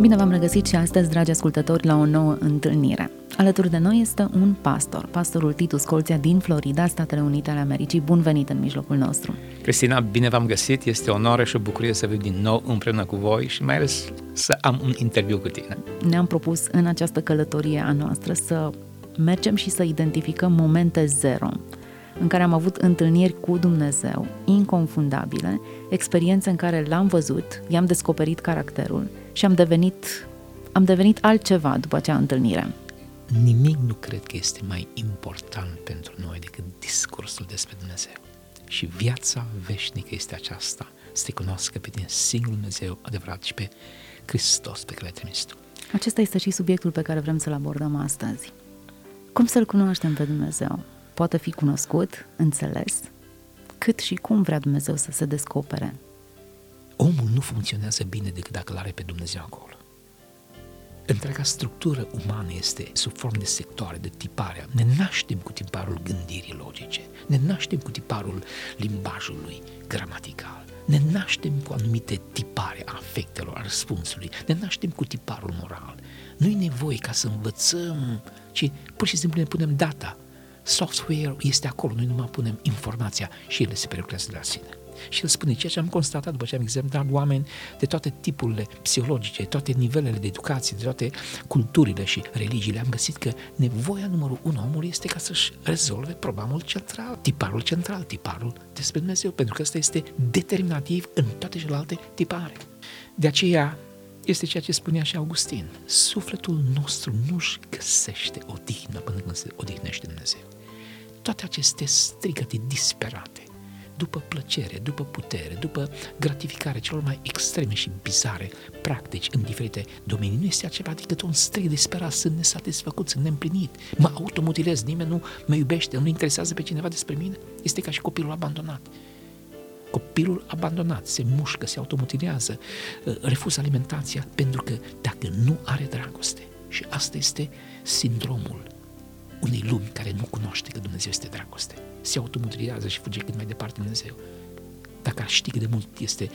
Bine v-am regăsit și astăzi, dragi ascultători, la o nouă întâlnire. Alături de noi este un pastor, pastorul Titus Colția din Florida, Statele Unite ale Americii. Bun venit în mijlocul nostru! Cristina, bine v-am găsit, este o onoare și o bucurie să fiu din nou împreună cu voi și mai ales să am un interviu cu tine. Ne-am propus în această călătorie a noastră să mergem și să identificăm momente zero în care am avut întâlniri cu Dumnezeu inconfundabile, experiențe în care l-am văzut, i-am descoperit caracterul și am devenit, am devenit altceva după acea întâlnire. Nimic nu cred că este mai important pentru noi decât discursul despre Dumnezeu. Și viața veșnică este aceasta, să te cunoască pe tine singurul Dumnezeu adevărat și pe Hristos pe care l-ai trimis tu. Acesta este și subiectul pe care vrem să-l abordăm astăzi. Cum să-L cunoaștem pe Dumnezeu? Poate fi cunoscut, înțeles, cât și cum vrea Dumnezeu să se descopere. Omul nu funcționează bine decât dacă îl are pe Dumnezeu acolo. Întreaga structură umană este sub formă de sectoare, de tipare. Ne naștem cu tiparul gândirii logice, ne naștem cu tiparul limbajului gramatical, ne naștem cu anumite tipare a afectelor, a răspunsului, ne naștem cu tiparul moral. Nu e nevoie ca să învățăm, ci pur și simplu ne punem data. Software este acolo, noi numai punem informația și ele se prelucrează de la sine. Și el spune ceea ce am constatat după ce am examinat oameni de toate tipurile psihologice, de toate nivelele de educație, de toate culturile și religiile, am găsit că nevoia numărul unu a omului este ca să-și rezolve problemul central, tiparul central, tiparul despre Dumnezeu, pentru că ăsta este determinativ în toate celelalte tipare. De aceea, este ceea ce spunea și Augustin. Sufletul nostru nu-și găsește odihnă până când se odihnește Dumnezeu. Toate aceste strigăte disperate, după plăcere, după putere, după gratificare celor mai extreme și bizare practici în diferite domenii. Nu este altceva decât un strig disperat, sunt nesatisfăcut, sunt neîmplinit, mă automutilez, nimeni nu mă iubește, nu interesează pe cineva despre mine. Este ca și copilul abandonat. Copilul abandonat se mușcă, se automutilează, refuză alimentația pentru că dacă nu are dragoste, și asta este sindromul unei lumi care nu cunoaște că Dumnezeu este dragoste. Se automutiliază și fuge cât mai departe Dumnezeu. Dacă ar ști cât de mult este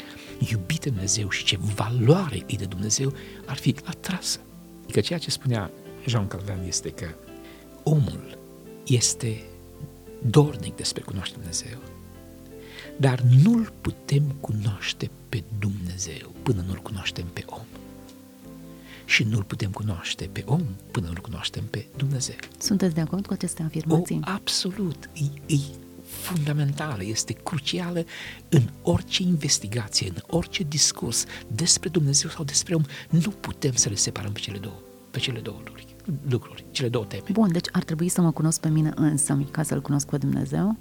iubit de Dumnezeu și ce valoare e de Dumnezeu, ar fi atrasă. Adică ceea ce spunea Jean Calvin este că omul este dornic despre cunoaște Dumnezeu, dar nu-L putem cunoaște pe Dumnezeu până nu-L cunoaștem pe om și nu-L putem cunoaște pe om până nu-L cunoaștem pe Dumnezeu. Sunteți de acord cu aceste afirmații? O, absolut. E, e fundamentală, este crucială în orice investigație, în orice discurs despre Dumnezeu sau despre om. Nu putem să le separăm pe cele două, pe cele două lucruri, lucruri cele două teme. Bun, deci ar trebui să mă cunosc pe mine însă ca să-L cunosc pe Dumnezeu?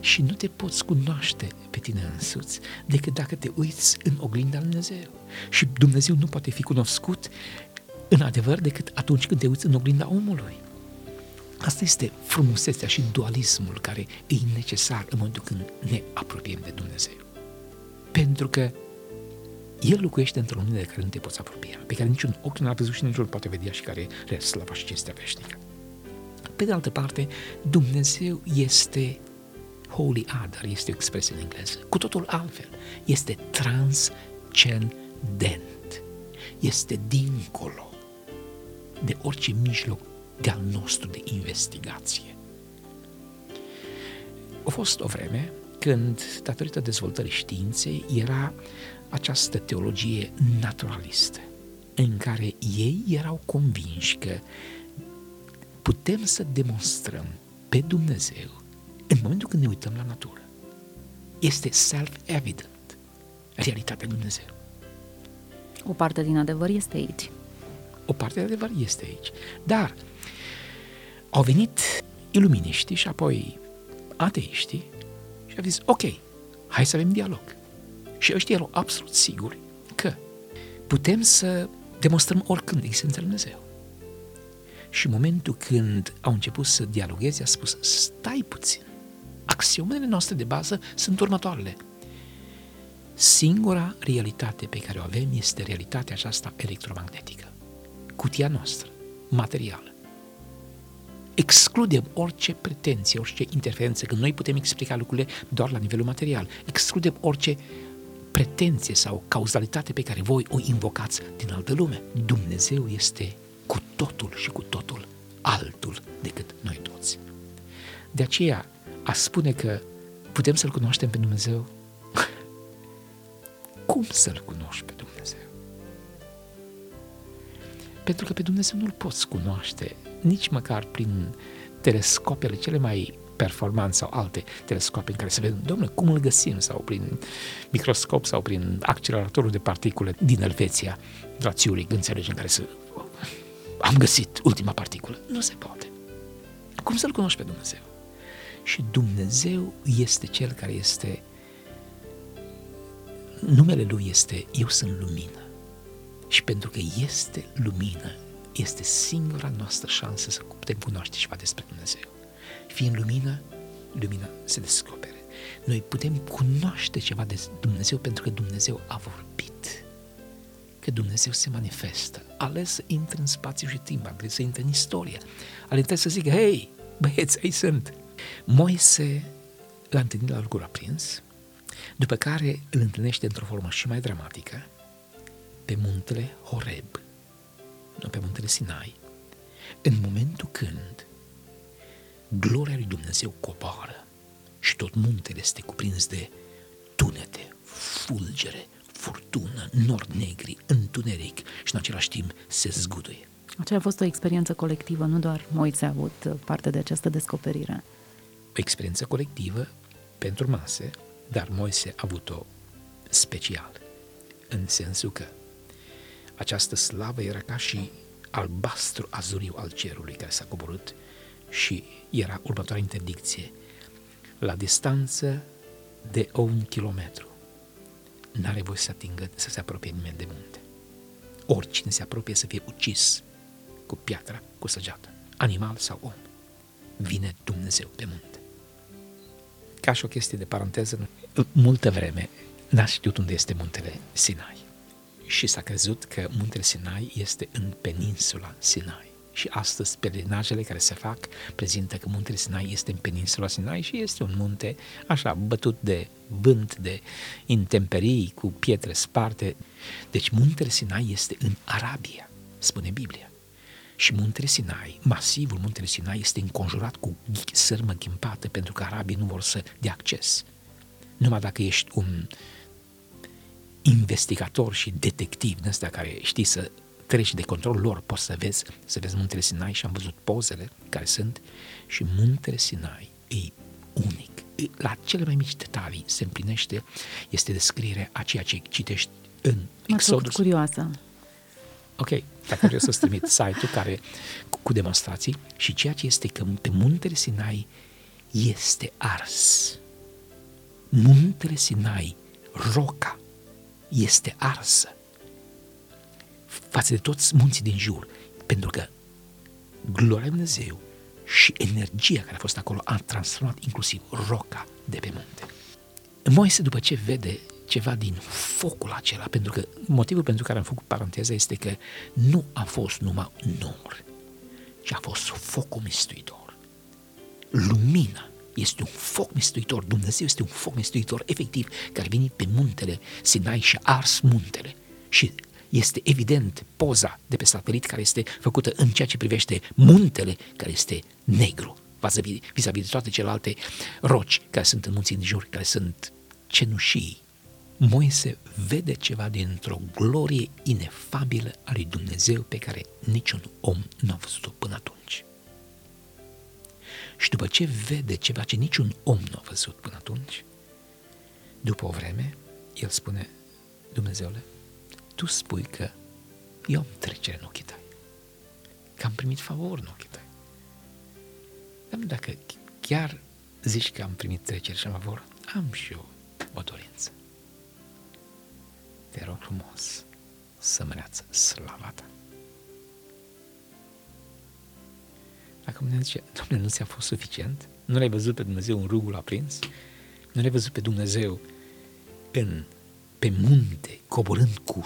Și nu te poți cunoaște pe tine însuți decât dacă te uiți în oglinda lui Dumnezeu. Și Dumnezeu nu poate fi cunoscut în adevăr decât atunci când te uiți în oglinda omului. Asta este frumusețea și dualismul care e necesar în momentul când ne apropiem de Dumnezeu. Pentru că El locuiește într-o lumină de care nu te poți apropia, pe care niciun ochi nu a văzut și niciun poate vedea și care are slava și cinstea veșnică. Pe de altă parte, Dumnezeu este Holy Other este o expresie în engleză, cu totul altfel. Este transcendent. Este dincolo de orice mijloc de-al nostru de investigație. A fost o vreme când, datorită dezvoltării științei, era această teologie naturalistă, în care ei erau convinși că putem să demonstrăm pe Dumnezeu în momentul când ne uităm la natură, este self-evident realitatea lui Dumnezeu. O parte din adevăr este aici. O parte din adevăr este aici. Dar au venit iluminiștii și apoi ateiștii și au zis, ok, hai să avem dialog. Și ăștia erau absolut siguri că putem să demonstrăm oricând existența lui Dumnezeu. Și în momentul când au început să dialogueze, a spus, stai puțin, axiomele noastre de bază sunt următoarele. Singura realitate pe care o avem este realitatea aceasta electromagnetică. Cutia noastră, materială. Excludem orice pretenție, orice interferență, că noi putem explica lucrurile doar la nivelul material. Excludem orice pretenție sau cauzalitate pe care voi o invocați din altă lume. Dumnezeu este cu totul și cu totul altul decât noi toți. De aceea, a spune că putem să-L cunoaștem pe Dumnezeu, cum să-L cunoști pe Dumnezeu? Pentru că pe Dumnezeu nu-L poți cunoaște nici măcar prin telescopele cele mai performanți sau alte telescope în care să vedem, domnule, cum îl găsim, sau prin microscop sau prin acceleratorul de particule din Elveția, de la Zurich, înțelegi, în care să am găsit ultima particulă. Nu se poate. Cum să-L cunoști pe Dumnezeu? Și Dumnezeu este Cel care este numele Lui este Eu sunt lumină. Și pentru că este lumină, este singura noastră șansă să putem cunoaște ceva despre Dumnezeu. Fiind lumină, lumina se descopere. Noi putem cunoaște ceva de Dumnezeu pentru că Dumnezeu a vorbit. Că Dumnezeu se manifestă. Ales să intre în spațiu și timp, ales să intre în istorie. Ales să zică, hei, băieți, aici sunt. Moise l-a întâlnit la lucruri aprins, după care îl întâlnește într-o formă și mai dramatică pe muntele Horeb, nu pe muntele Sinai, în momentul când gloria lui Dumnezeu coboară și tot muntele este cuprins de tunete, fulgere, furtună, nori negri, întuneric și în același timp se zguduie. Aceea a fost o experiență colectivă, nu doar Moise a avut parte de această descoperire. O experiență colectivă pentru mase, dar Moise a avut-o special, în sensul că această slavă era ca și albastru azuriu al cerului care s-a coborât și era următoarea interdicție. La distanță de un kilometru n-are voie să atingă, să se apropie nimeni de munte. Oricine se apropie să fie ucis cu piatra, cu săgeată, animal sau om. Vine Dumnezeu pe munte. Ca și o chestie de paranteză, multă vreme n-a știut unde este muntele Sinai. Și s-a crezut că muntele Sinai este în peninsula Sinai și astăzi pelerinajele care se fac prezintă că muntele Sinai este în peninsula Sinai și este un munte așa bătut de vânt, de intemperii, cu pietre sparte. Deci muntele Sinai este în Arabia, spune Biblia. Și muntele Sinai, masivul muntele Sinai este înconjurat cu sârmă ghimpată pentru că arabii nu vor să dea acces. Numai dacă ești un investigator și detectiv din ăsta care știi să treci de control lor, poți să vezi, să vezi muntele Sinai și am văzut pozele care sunt și muntele Sinai e unic. La cele mai mici detalii se împlinește, este descrierea a ceea ce citești în mă Exodus. curioasă. Ok, dacă vreau să-ți trimit site-ul care, cu, cu demonstrații și ceea ce este că pe muntele Sinai este ars. Muntele Sinai, roca, este arsă față de toți munții din jur, pentru că gloria Dumnezeu și energia care a fost acolo a transformat inclusiv roca de pe munte. Moise, după ce vede ceva din focul acela, pentru că motivul pentru care am făcut paranteza este că nu a fost numai nor, ci a fost focul mistuitor. Lumina este un foc mistuitor, Dumnezeu este un foc mistuitor efectiv care a venit pe muntele Sinai și a ars muntele și este evident poza de pe satelit care este făcută în ceea ce privește muntele care este negru vis-a-vis de toate celelalte roci care sunt în munții din jur, care sunt cenușii. Moise vede ceva dintr-o glorie inefabilă a lui Dumnezeu pe care niciun om nu a văzut-o până atunci. Și după ce vede ceva ce niciun om nu a văzut până atunci, după o vreme, el spune, Dumnezeule, tu spui că eu am trecere în ochii tăi, că am primit favor în ochii tăi. Dar dacă chiar zici că am primit trecere și favor, am și eu o dorință. Te rog frumos să măreață slava ta. Dacă Dumnezeu zice, Domnule, nu ți-a fost suficient? Nu l-ai văzut pe Dumnezeu în rugul aprins? Nu l-ai văzut pe Dumnezeu în pe munte, coborând cu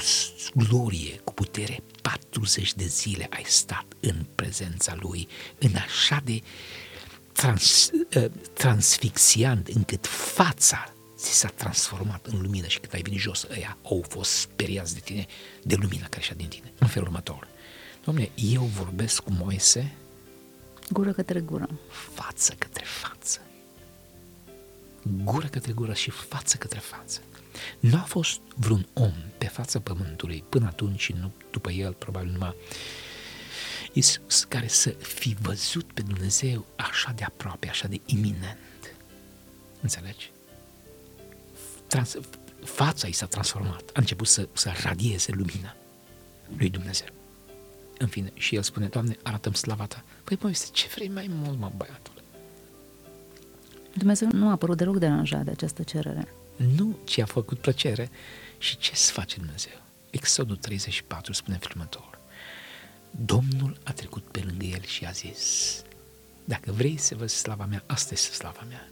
glorie, cu putere, 40 de zile ai stat în prezența lui, în așa de trans, uh, transfixiant încât fața ți s-a transformat în lumină și când ai venit jos, ăia au fost speriați de tine, de lumina care ieșea din tine. În felul următor. Domne, eu vorbesc cu Moise Gură către gură. Față către față. Gură către gură și față către față. Nu a fost vreun om pe fața pământului până atunci și nu după el, probabil numai Iisus, care să fi văzut pe Dumnezeu așa de aproape, așa de iminent. Înțelegi? Trans- fața i s-a transformat, a început să, să radieze lumina lui Dumnezeu. În fine, și el spune, Doamne, arată slava ta. Păi, mă, ce vrei mai mult, mă, băiatul? Dumnezeu nu a părut deloc deranjat de această cerere. Nu, ci a făcut plăcere. Și ce să face Dumnezeu? Exodul 34 spune filmător. Domnul a trecut pe lângă el și a zis, dacă vrei să văd slava mea, asta este slava mea.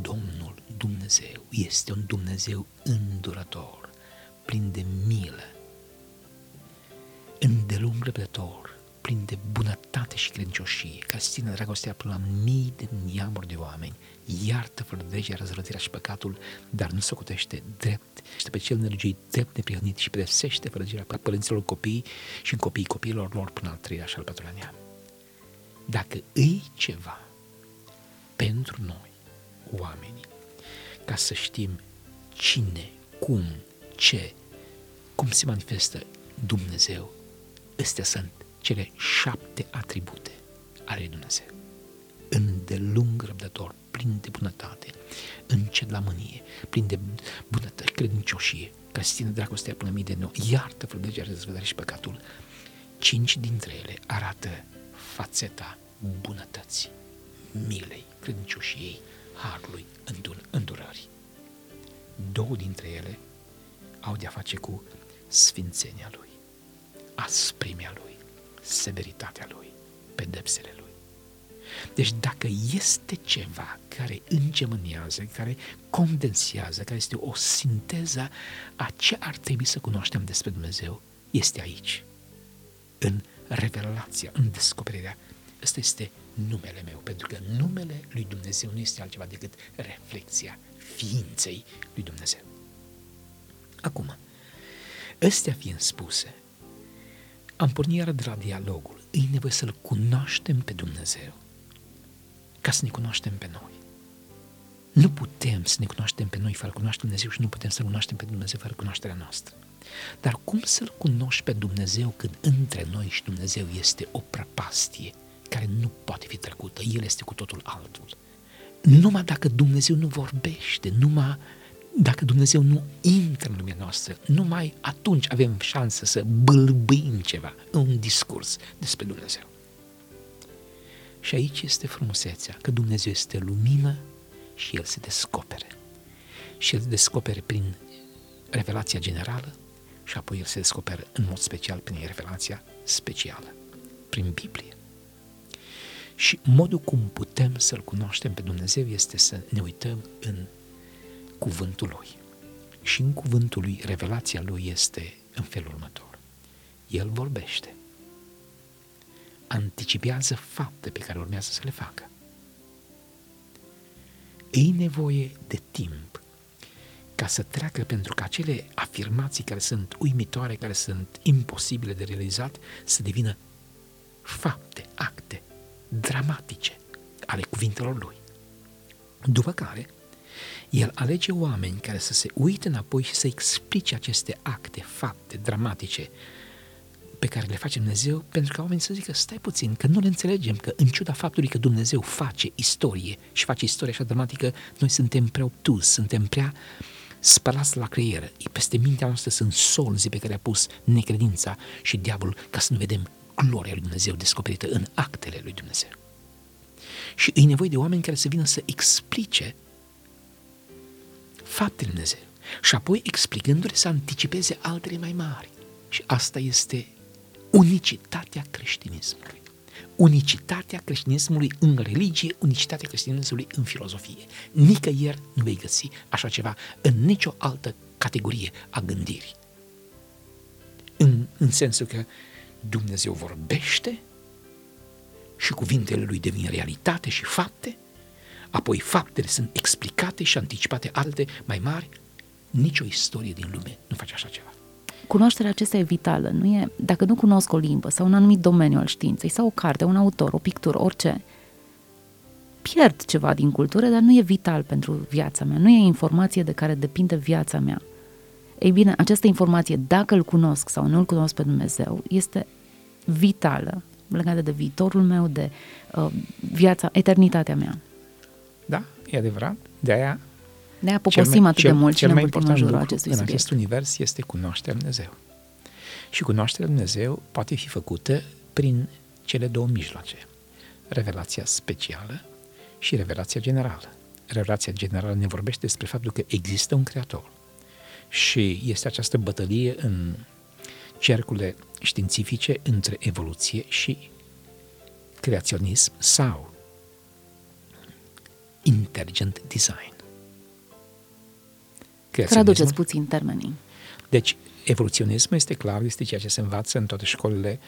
Domnul Dumnezeu este un Dumnezeu îndurător, plin de milă, îndelung răbdător, plin de bunătate și credincioșie, care se ține dragostea până la mii de neamuri de oameni, iartă fără de legea răzvrătirea și păcatul, dar nu socotește drept, este pe cel nelăgiuit drept neprihănit și pedepsește fără legea părinților copii și în copiii copiilor lor până al treilea și al patrulea neam. Dacă îi ceva pentru noi, oamenii, ca să știm cine, cum, ce, cum se manifestă Dumnezeu Astea sunt cele șapte atribute ale lui Dumnezeu. Îndelung răbdător, plin de bunătate, încet la mânie, plin de bunătate, credincioșie, care se ține dragostea până mii de nou, iartă fără legea răzvedere și păcatul. Cinci dintre ele arată fațeta bunătății, milei, credincioșiei, harului, îndurării. Două dintre ele au de-a face cu sfințenia lui asprimea lui, severitatea lui, pedepsele lui. Deci dacă este ceva care îngemânează, care condensează, care este o sinteză a ce ar trebui să cunoaștem despre Dumnezeu, este aici, în revelația, în descoperirea. Ăsta este numele meu, pentru că numele lui Dumnezeu nu este altceva decât reflexia ființei lui Dumnezeu. Acum, ăstea fiind spuse, am pornit iară de la dialogul. E nevoie să-L cunoaștem pe Dumnezeu ca să ne cunoaștem pe noi. Nu putem să ne cunoaștem pe noi fără cunoaște Dumnezeu și nu putem să cunoaștem pe Dumnezeu fără cunoașterea noastră. Dar cum să-L cunoști pe Dumnezeu când între noi și Dumnezeu este o prăpastie care nu poate fi trecută? El este cu totul altul. Numai dacă Dumnezeu nu vorbește, numai dacă Dumnezeu nu intră în lumea noastră, numai atunci avem șansă să bâlbâim ceva, un discurs despre Dumnezeu. Și aici este frumusețea, că Dumnezeu este lumină și El se descopere. Și El se descopere prin revelația generală și apoi El se descoperă în mod special prin revelația specială, prin Biblie. Și modul cum putem să-L cunoaștem pe Dumnezeu este să ne uităm în cuvântul lui. Și în cuvântul lui, revelația lui este în felul următor. El vorbește, anticipează fapte pe care urmează să le facă. E nevoie de timp ca să treacă pentru că acele afirmații care sunt uimitoare, care sunt imposibile de realizat, să devină fapte, acte dramatice ale cuvintelor lui. După care, el alege oameni care să se uite înapoi și să explice aceste acte, fapte dramatice pe care le face Dumnezeu, pentru ca oamenii să zică, stai puțin, că nu le înțelegem, că în ciuda faptului că Dumnezeu face istorie și face istorie așa dramatică, noi suntem prea obtus, suntem prea spălați la creier. Peste mintea noastră sunt solzi pe care a pus necredința și diavolul ca să nu vedem gloria lui Dumnezeu descoperită în actele lui Dumnezeu. Și e nevoie de oameni care să vină să explice faptele Dumnezeu. Și apoi explicându-le să anticipeze altele mai mari. Și asta este unicitatea creștinismului. Unicitatea creștinismului în religie, unicitatea creștinismului în filozofie. Nicăieri nu vei găsi așa ceva în nicio altă categorie a gândirii. În, în sensul că Dumnezeu vorbește și cuvintele lui devin realitate și fapte, apoi faptele sunt explicate și anticipate alte mai mari, nicio istorie din lume nu face așa ceva. Cunoașterea acesta e vitală. Nu e, dacă nu cunosc o limbă sau un anumit domeniu al științei sau o carte, un autor, o pictură, orice, pierd ceva din cultură, dar nu e vital pentru viața mea. Nu e informație de care depinde viața mea. Ei bine, această informație, dacă îl cunosc sau nu îl cunosc pe Dumnezeu, este vitală legată de viitorul meu, de uh, viața, eternitatea mea. Da, e adevărat. De aia de aia poposim atât cel, de mult cel mai important în lucru acestui în subiect. acest univers este cunoașterea Dumnezeu. Și cunoașterea Dumnezeu poate fi făcută prin cele două mijloace. Revelația specială și revelația generală. Revelația generală ne vorbește despre faptul că există un creator. Și este această bătălie în cercurile științifice între evoluție și creaționism sau intelligent design. Traduceți puțin termenii. Deci, evoluționismul este clar, este ceea ce se învață în toate școlile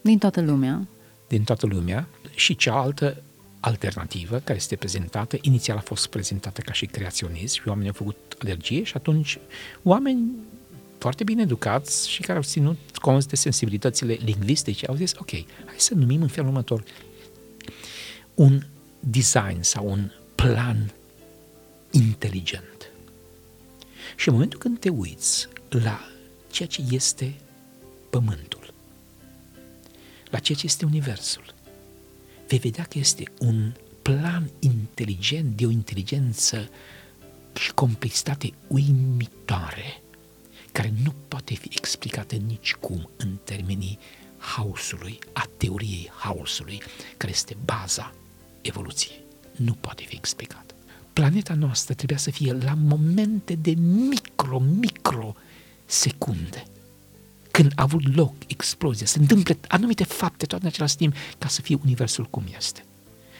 din toată lumea. Din toată lumea și cealaltă alternativă care este prezentată, inițial a fost prezentată ca și creaționism și oamenii au făcut alergie și atunci oameni foarte bine educați și care au ținut cont de sensibilitățile lingvistice au zis, ok, hai să numim în felul următor un design sau un plan inteligent. Și în momentul când te uiți la ceea ce este Pământul, la ceea ce este Universul, vei vedea că este un plan inteligent, de o inteligență și complexitate uimitoare, care nu poate fi explicată nicicum în termenii haosului, a teoriei haosului, care este baza evoluției. Nu poate fi explicat. Planeta noastră trebuia să fie la momente de micro, micro secunde când a avut loc explozia, se întâmplă anumite fapte tot în același timp ca să fie universul cum este.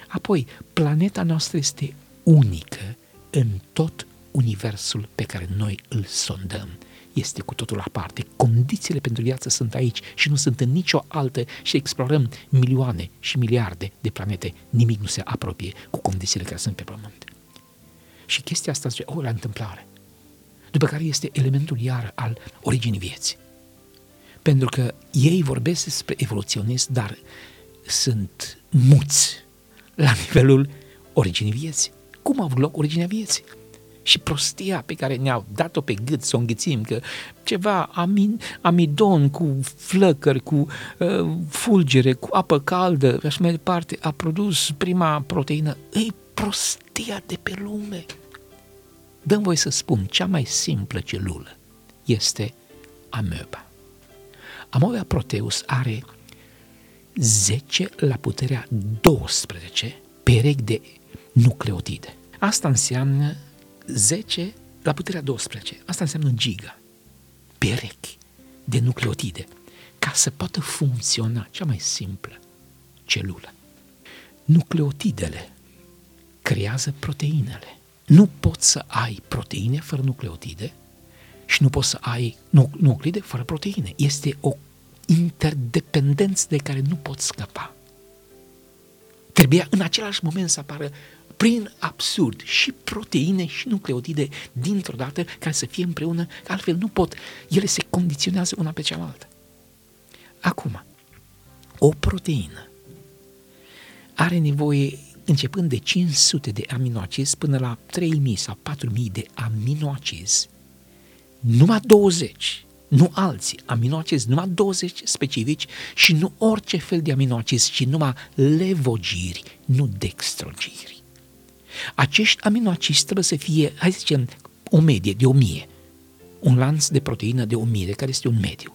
Apoi, planeta noastră este unică în tot universul pe care noi îl sondăm. Este cu totul aparte. Condițiile pentru viață sunt aici și nu sunt în nicio altă și explorăm milioane și miliarde de planete. Nimic nu se apropie cu condițiile care sunt pe Pământ. Și chestia asta zice, o, la întâmplare. După care este elementul iar al originii vieții. Pentru că ei vorbesc despre evoluționist, dar sunt muți la nivelul originii vieții. Cum a avut loc originea vieții? Și prostia pe care ne-au dat-o pe gât să o înghițim, că ceva amin, amidon cu flăcări, cu uh, fulgere, cu apă caldă și așa mai departe, a produs prima proteină. Ei, prostia de pe lume. Dăm voi să spun, cea mai simplă celulă este ameba. Amoeba proteus are 10 la puterea 12 perechi de nucleotide. Asta înseamnă 10 la puterea 12. Asta înseamnă giga. Perechi de nucleotide ca să poată funcționa cea mai simplă celulă. Nucleotidele creează proteinele. Nu poți să ai proteine fără nucleotide și nu poți să ai nuclide fără proteine. Este o interdependență de care nu poți scăpa. Trebuia în același moment să apară prin absurd și proteine și nucleotide dintr-o dată care să fie împreună, că altfel nu pot. Ele se condiționează una pe cealaltă. Acum, o proteină are nevoie începând de 500 de aminoacizi până la 3000 sau 4000 de aminoacizi numai 20, nu alții, aminoacizi, numai 20 specifici și nu orice fel de aminoacizi, ci numai levogiri, nu dextrogiri. Acești aminoacizi trebuie să fie, hai să zicem, o medie de 1000, un lanț de proteină de 1000, care este un mediu.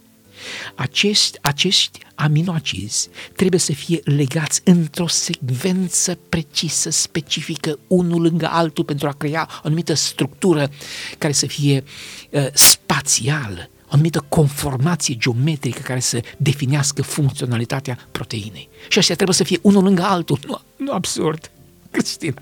Acești, acești aminoacizi trebuie să fie legați într-o secvență precisă, specifică, unul lângă altul pentru a crea o anumită structură care să fie uh, spațială, o anumită conformație geometrică care să definească funcționalitatea proteinei. Și astea trebuie să fie unul lângă altul, nu, nu absurd, Cristina.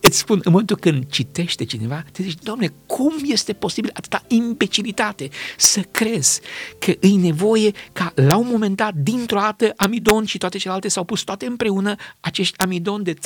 îți spun, în momentul când citește cineva, te zici, Doamne, cum este posibil atâta imbecilitate să crezi că îi nevoie ca la un moment dat, dintr-o dată, amidon și toate celelalte s-au pus toate împreună, acești amidon de 3-4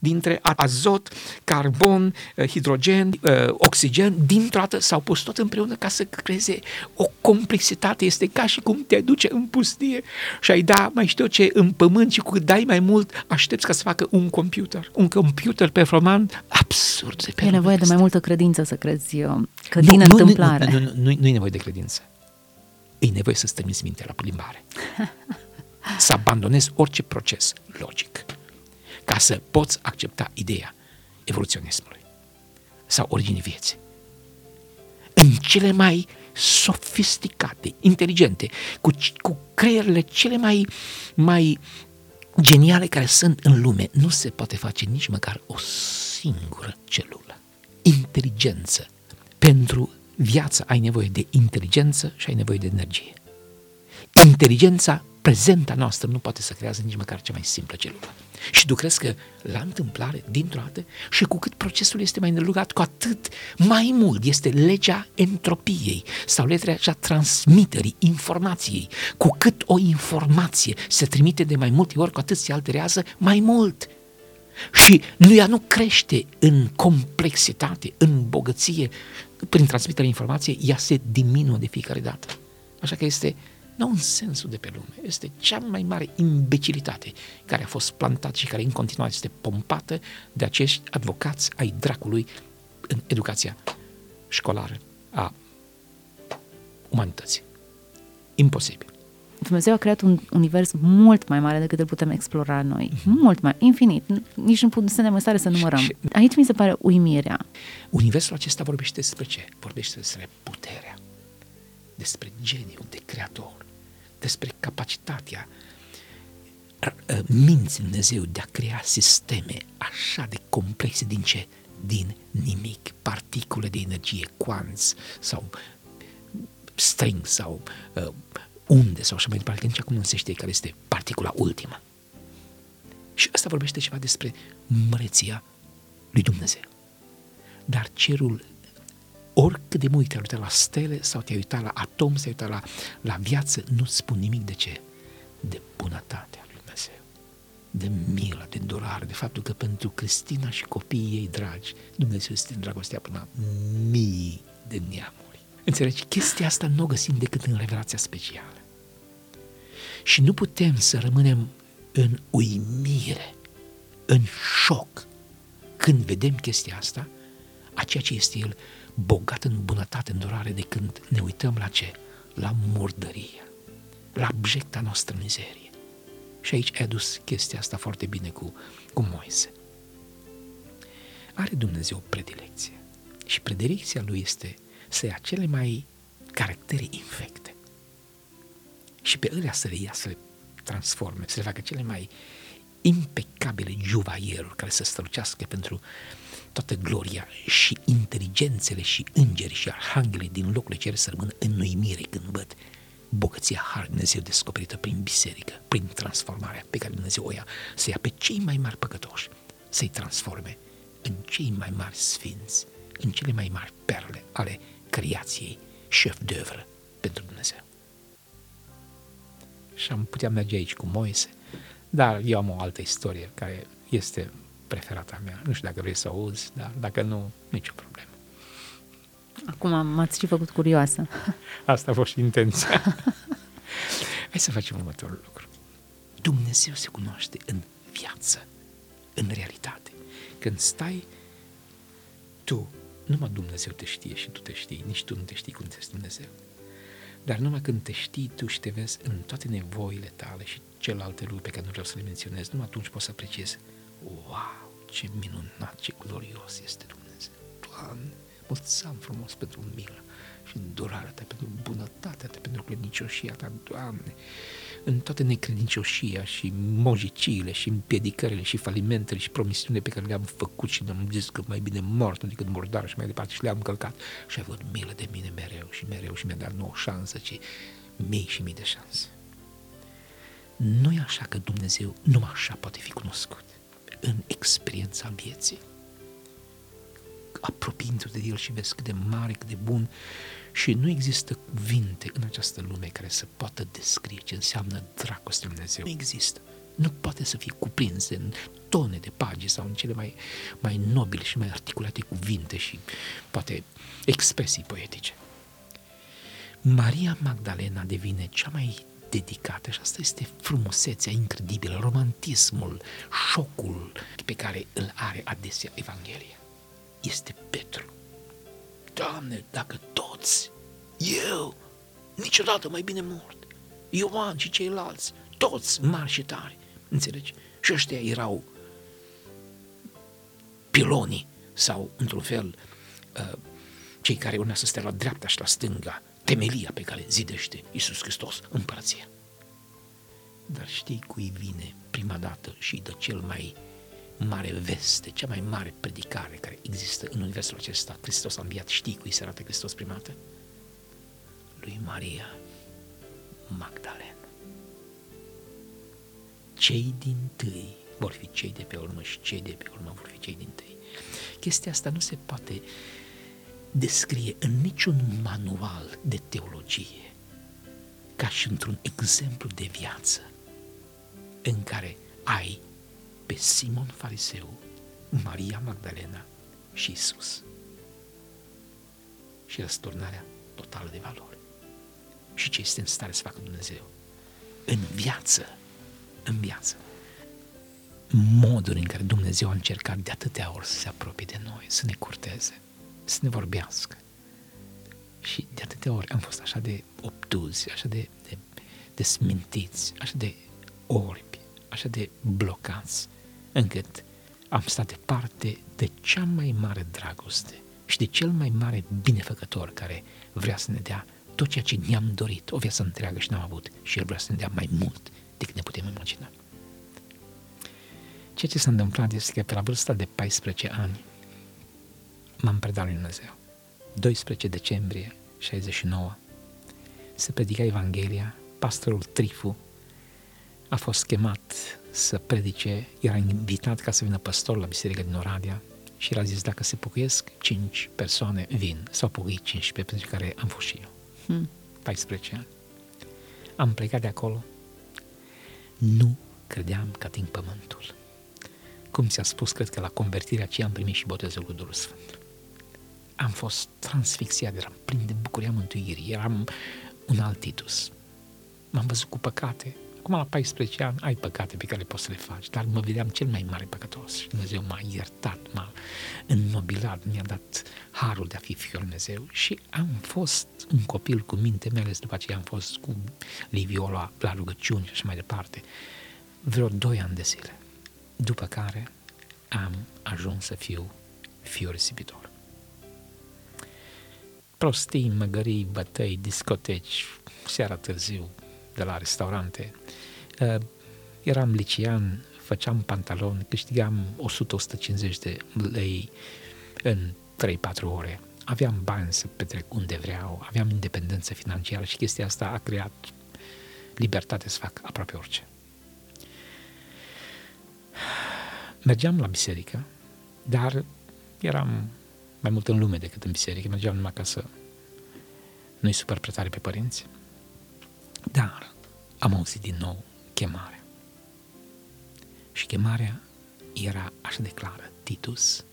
dintre azot, carbon, eh, hidrogen, eh, oxigen, dintr-o dată s-au pus tot împreună ca să creeze o complexitate. Este ca și cum te duce în pustie și ai da, mai știu ce, în pământ și cu cât dai mai mult, aștepți ca să facă un computer. Un computer performant, absurd. E nevoie de mai multă credință să crezi uh, că din nu, întâmplare. Nu, nu, nu, nu, nu e nevoie de credință. E nevoie să stămiți mintea la plimbare. să abandonezi orice proces logic ca să poți accepta ideea evoluționismului sau originii vieții. În cele mai sofisticate, inteligente, cu, cu creierile cele mai, mai geniale care sunt în lume, nu se poate face nici măcar o singură celulă. Inteligență. Pentru viață ai nevoie de inteligență și ai nevoie de energie. Inteligența prezenta noastră nu poate să creează nici măcar cea mai simplă celulă. Și tu crezi că la întâmplare, dintr-o dată, și cu cât procesul este mai îndelungat, cu atât mai mult este legea entropiei sau legea transmiterii informației. Cu cât o informație se trimite de mai multe ori, cu atât se alterează mai mult. Și nu ea nu crește în complexitate, în bogăție, prin transmiterea informației, ea se diminuă de fiecare dată. Așa că este sensul de pe lume. Este cea mai mare imbecilitate care a fost plantată și care în continuare este pompată de acești advocați ai dracului în educația școlară a umanității. Imposibil. Dumnezeu a creat un univers mult mai mare decât îl putem explora noi. Mm-hmm. Mult mai, infinit. Nici nu suntem în stare să numărăm. Și, Aici mi se pare uimirea. Universul acesta vorbește despre ce? Vorbește despre puterea, despre geniul de creator, despre capacitatea minții Dumnezeu de a crea sisteme așa de complexe din ce? Din nimic, particule de energie, quants sau string sau uh, unde sau așa mai departe, nici acum nu se știe care este particula ultimă. Și asta vorbește ceva despre măreția lui Dumnezeu. Dar cerul oricât de mult te-ai uitat la stele sau te-ai uitat la atom, te-ai uitat la, la viață, nu-ți spun nimic de ce? De bunătatea lui Dumnezeu, de milă, de îndurare, de faptul că pentru Cristina și copiii ei dragi, Dumnezeu este în dragostea până mii de neamuri. Înțelegi? Chestia asta nu o găsim decât în revelația specială. Și nu putem să rămânem în uimire, în șoc, când vedem chestia asta, a ceea ce este El bogat în bunătate, în durare, de când ne uităm la ce? La murdărie, la abjecta noastră mizerie. Și aici ai adus chestia asta foarte bine cu, cu Moise. Are Dumnezeu o predilecție și predilecția lui este să ia cele mai caractere infecte și pe ele să le ia, să le transforme, să le facă cele mai impecabile juvaieruri care să strălucească pentru toată gloria și inteligențele și îngerii și arhanghelii din locurile cere să rămână în uimire când văd bogăția Har Dumnezeu descoperită prin biserică, prin transformarea pe care Dumnezeu o ia, să ia pe cei mai mari păcătoși, să-i transforme în cei mai mari sfinți, în cele mai mari perle ale creației, chef d'oeuvre pentru Dumnezeu. Și am putea merge aici cu Moise, dar eu am o altă istorie care este preferata mea. Nu știu dacă vrei să auzi, dar dacă nu, nicio problemă. Acum m-ați și făcut curioasă. Asta a fost și intenția. Hai să facem următorul lucru. Dumnezeu se cunoaște în viață, în realitate. Când stai, tu, numai Dumnezeu te știe și tu te știi, nici tu nu te știi cum te Dumnezeu. Dar numai când te știi tu și te vezi în toate nevoile tale și celelalte lucruri pe care nu vreau să le menționez, numai atunci poți să apreciezi wow, ce minunat, ce glorios este Dumnezeu. Doamne, mulțumim frumos pentru milă și îndurarea ta, pentru bunătatea ta, pentru credincioșia ta, Doamne, în toată necredincioșia și mojiciile și împiedicările și falimentele și promisiunile pe care le-am făcut și ne-am zis că mai bine mort decât murdar și mai departe și le-am călcat și ai avut milă de mine mereu și mereu și mi-a dat nu o șansă, ci mii și mii de șanse. Nu e așa că Dumnezeu numai așa poate fi cunoscut în experiența vieții. Apropiindu-te de El și vezi cât de mare, cât de bun și nu există cuvinte în această lume care să poată descrie ce înseamnă dragostea Lui Dumnezeu. Nu există. Nu poate să fie cuprins în tone de pagini sau în cele mai, mai nobile și mai articulate cuvinte și poate expresii poetice. Maria Magdalena devine cea mai dedicată și asta este frumusețea incredibilă, romantismul, șocul pe care îl are adesea Evanghelia. Este Petru. Doamne, dacă toți, eu, niciodată mai bine mort, Ioan și ceilalți, toți mari și tari, înțelegi? Și ăștia erau pilonii sau, într-un fel, uh, cei care urmează să stea la dreapta și la stânga temelia pe care zidește Iisus Hristos, împărăția. Dar știi cui vine prima dată și dă cel mai mare veste, cea mai mare predicare care există în universul acesta. Hristos a înviat. Știi cui se arată Hristos prima dată? Lui Maria Magdalena. Cei din tâi vor fi cei de pe urmă și cei de pe urmă vor fi cei din tâi. Chestia asta nu se poate uh, descrie în niciun manual de teologie ca și într-un exemplu de viață în care ai pe Simon Fariseu, Maria Magdalena și Isus. Și răsturnarea totală de valori. Și ce este în stare să facă Dumnezeu. În viață, în viață, modul în care Dumnezeu a încercat de atâtea ori să se apropie de noi, să ne curteze, să ne vorbească. Și de atâtea ori am fost așa de obtuzi, așa de, de, de smintiți, așa de orbi, așa de blocați, încât am stat departe de cea mai mare dragoste și de cel mai mare binefăcător care vrea să ne dea tot ceea ce ne-am dorit o viață întreagă și n-am avut și El vrea să ne dea mai mult decât ne putem imagina. Ceea ce s-a întâmplat este că pe la vârsta de 14 ani m-am predat lui Dumnezeu. 12 decembrie 69 se predica Evanghelia, pastorul Trifu a fost chemat să predice, era invitat ca să vină păstor la biserica din Oradea și el a zis dacă se pocăiesc 5 persoane vin, s-au pocăit 15 pentru care am fost și eu. Hmm. 14 ani. Am plecat de acolo, nu credeam că ating pământul. Cum ți-a spus, cred că la convertirea aceea am primit și botezul cu Duhul Sfânt am fost transfixiat, eram plin de bucuria mântuirii, eram un alt Titus. M-am văzut cu păcate. Acum la 14 ani ai păcate pe care le poți să le faci, dar mă vedeam cel mai mare păcătos și Dumnezeu m-a iertat, m-a înnobilat, mi-a dat harul de a fi fiul Dumnezeu și am fost un copil cu minte, mai ales după aceea am fost cu Liviola la rugăciuni și așa mai departe, vreo doi ani de zile. După care am ajuns să fiu fiu risipitor prostii, măgării, bătăi, discoteci, seara târziu, de la restaurante. Uh, eram licean, făceam pantaloni, câștigam 100-150 de lei în 3-4 ore. Aveam bani să petrec unde vreau, aveam independență financiară și chestia asta a creat libertate să fac aproape orice. Mergeam la biserică, dar eram mai mult în lume decât în biserică, mergeam numai ca să nu-i super pretare pe părinți. Dar am auzit din nou chemarea. Și chemarea era așa de clară, Titus,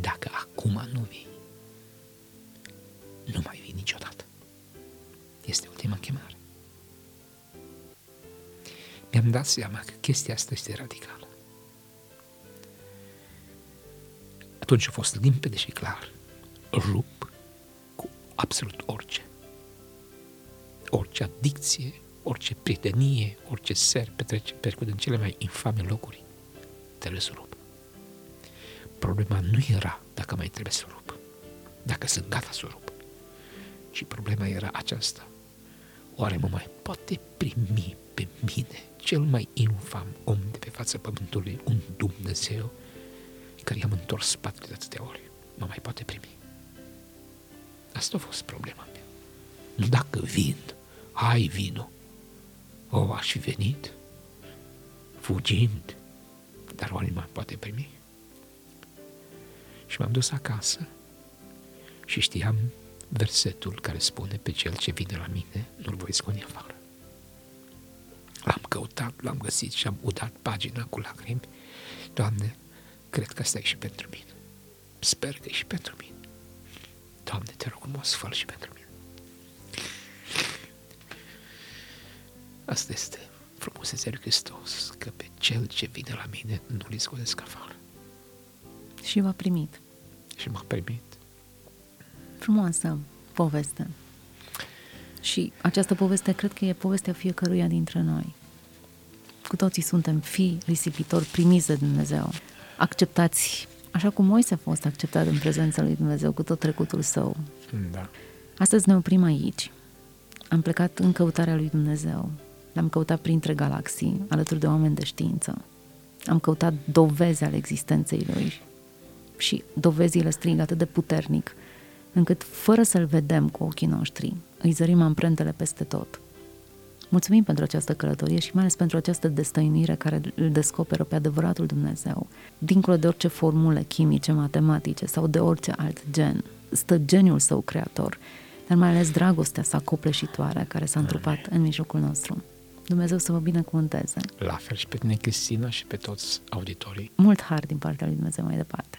dacă acum nu vii, nu mai vii niciodată. Este ultima chemare. Mi-am dat seama că chestia asta este radicală. Atunci a fost limpede și clar. Rup cu absolut orice. Orice adicție, orice prietenie, orice ser petrece petrecut în cele mai infame locuri, trebuie să rup. Problema nu era dacă mai trebuie să rup, dacă sunt gata să rup, ci problema era aceasta. Oare mă mai poate primi pe mine, cel mai infam om de pe fața pământului, un Dumnezeu care i-am întors spatele de atâtea ori, mă mai poate primi. Asta a fost problema mea. Nu dacă vin, ai vino. O, aș fi venit, fugind, dar oare mai poate primi? Și m-am dus acasă și știam versetul care spune pe cel ce vine la mine, nu-l voi scone afară. L-am căutat, l-am găsit și am udat pagina cu lacrimi. Doamne, cred că asta e și pentru mine. Sper că e și pentru mine. Doamne, te rog frumos, fă și pentru mine. Asta este frumusețea lui Hristos, că pe cel ce vine la mine nu-l izgodesc afară. Și v-a primit. Și m-a primit. Frumoasă poveste. Și această poveste cred că e povestea fiecăruia dintre noi. Cu toții suntem fii risipitori primiți de Dumnezeu. Acceptați, așa cum Moise a fost acceptat în prezența lui Dumnezeu cu tot trecutul său. Da. Astăzi ne oprim aici. Am plecat în căutarea lui Dumnezeu. L-am căutat printre galaxii, alături de oameni de știință. Am căutat dovezi ale existenței lui și dovezile strigă atât de puternic încât, fără să-l vedem cu ochii noștri, îi zărim amprentele peste tot. Mulțumim pentru această călătorie și mai ales pentru această destăinuire care îl descoperă pe adevăratul Dumnezeu, dincolo de orice formule chimice, matematice sau de orice alt gen. Stă geniul său creator, dar mai ales dragostea sa copleșitoare care s-a întrupat în mijlocul nostru. Dumnezeu să vă binecuvânteze. La fel și pe tine, Cristina, și pe toți auditorii. Mult har din partea lui Dumnezeu mai departe.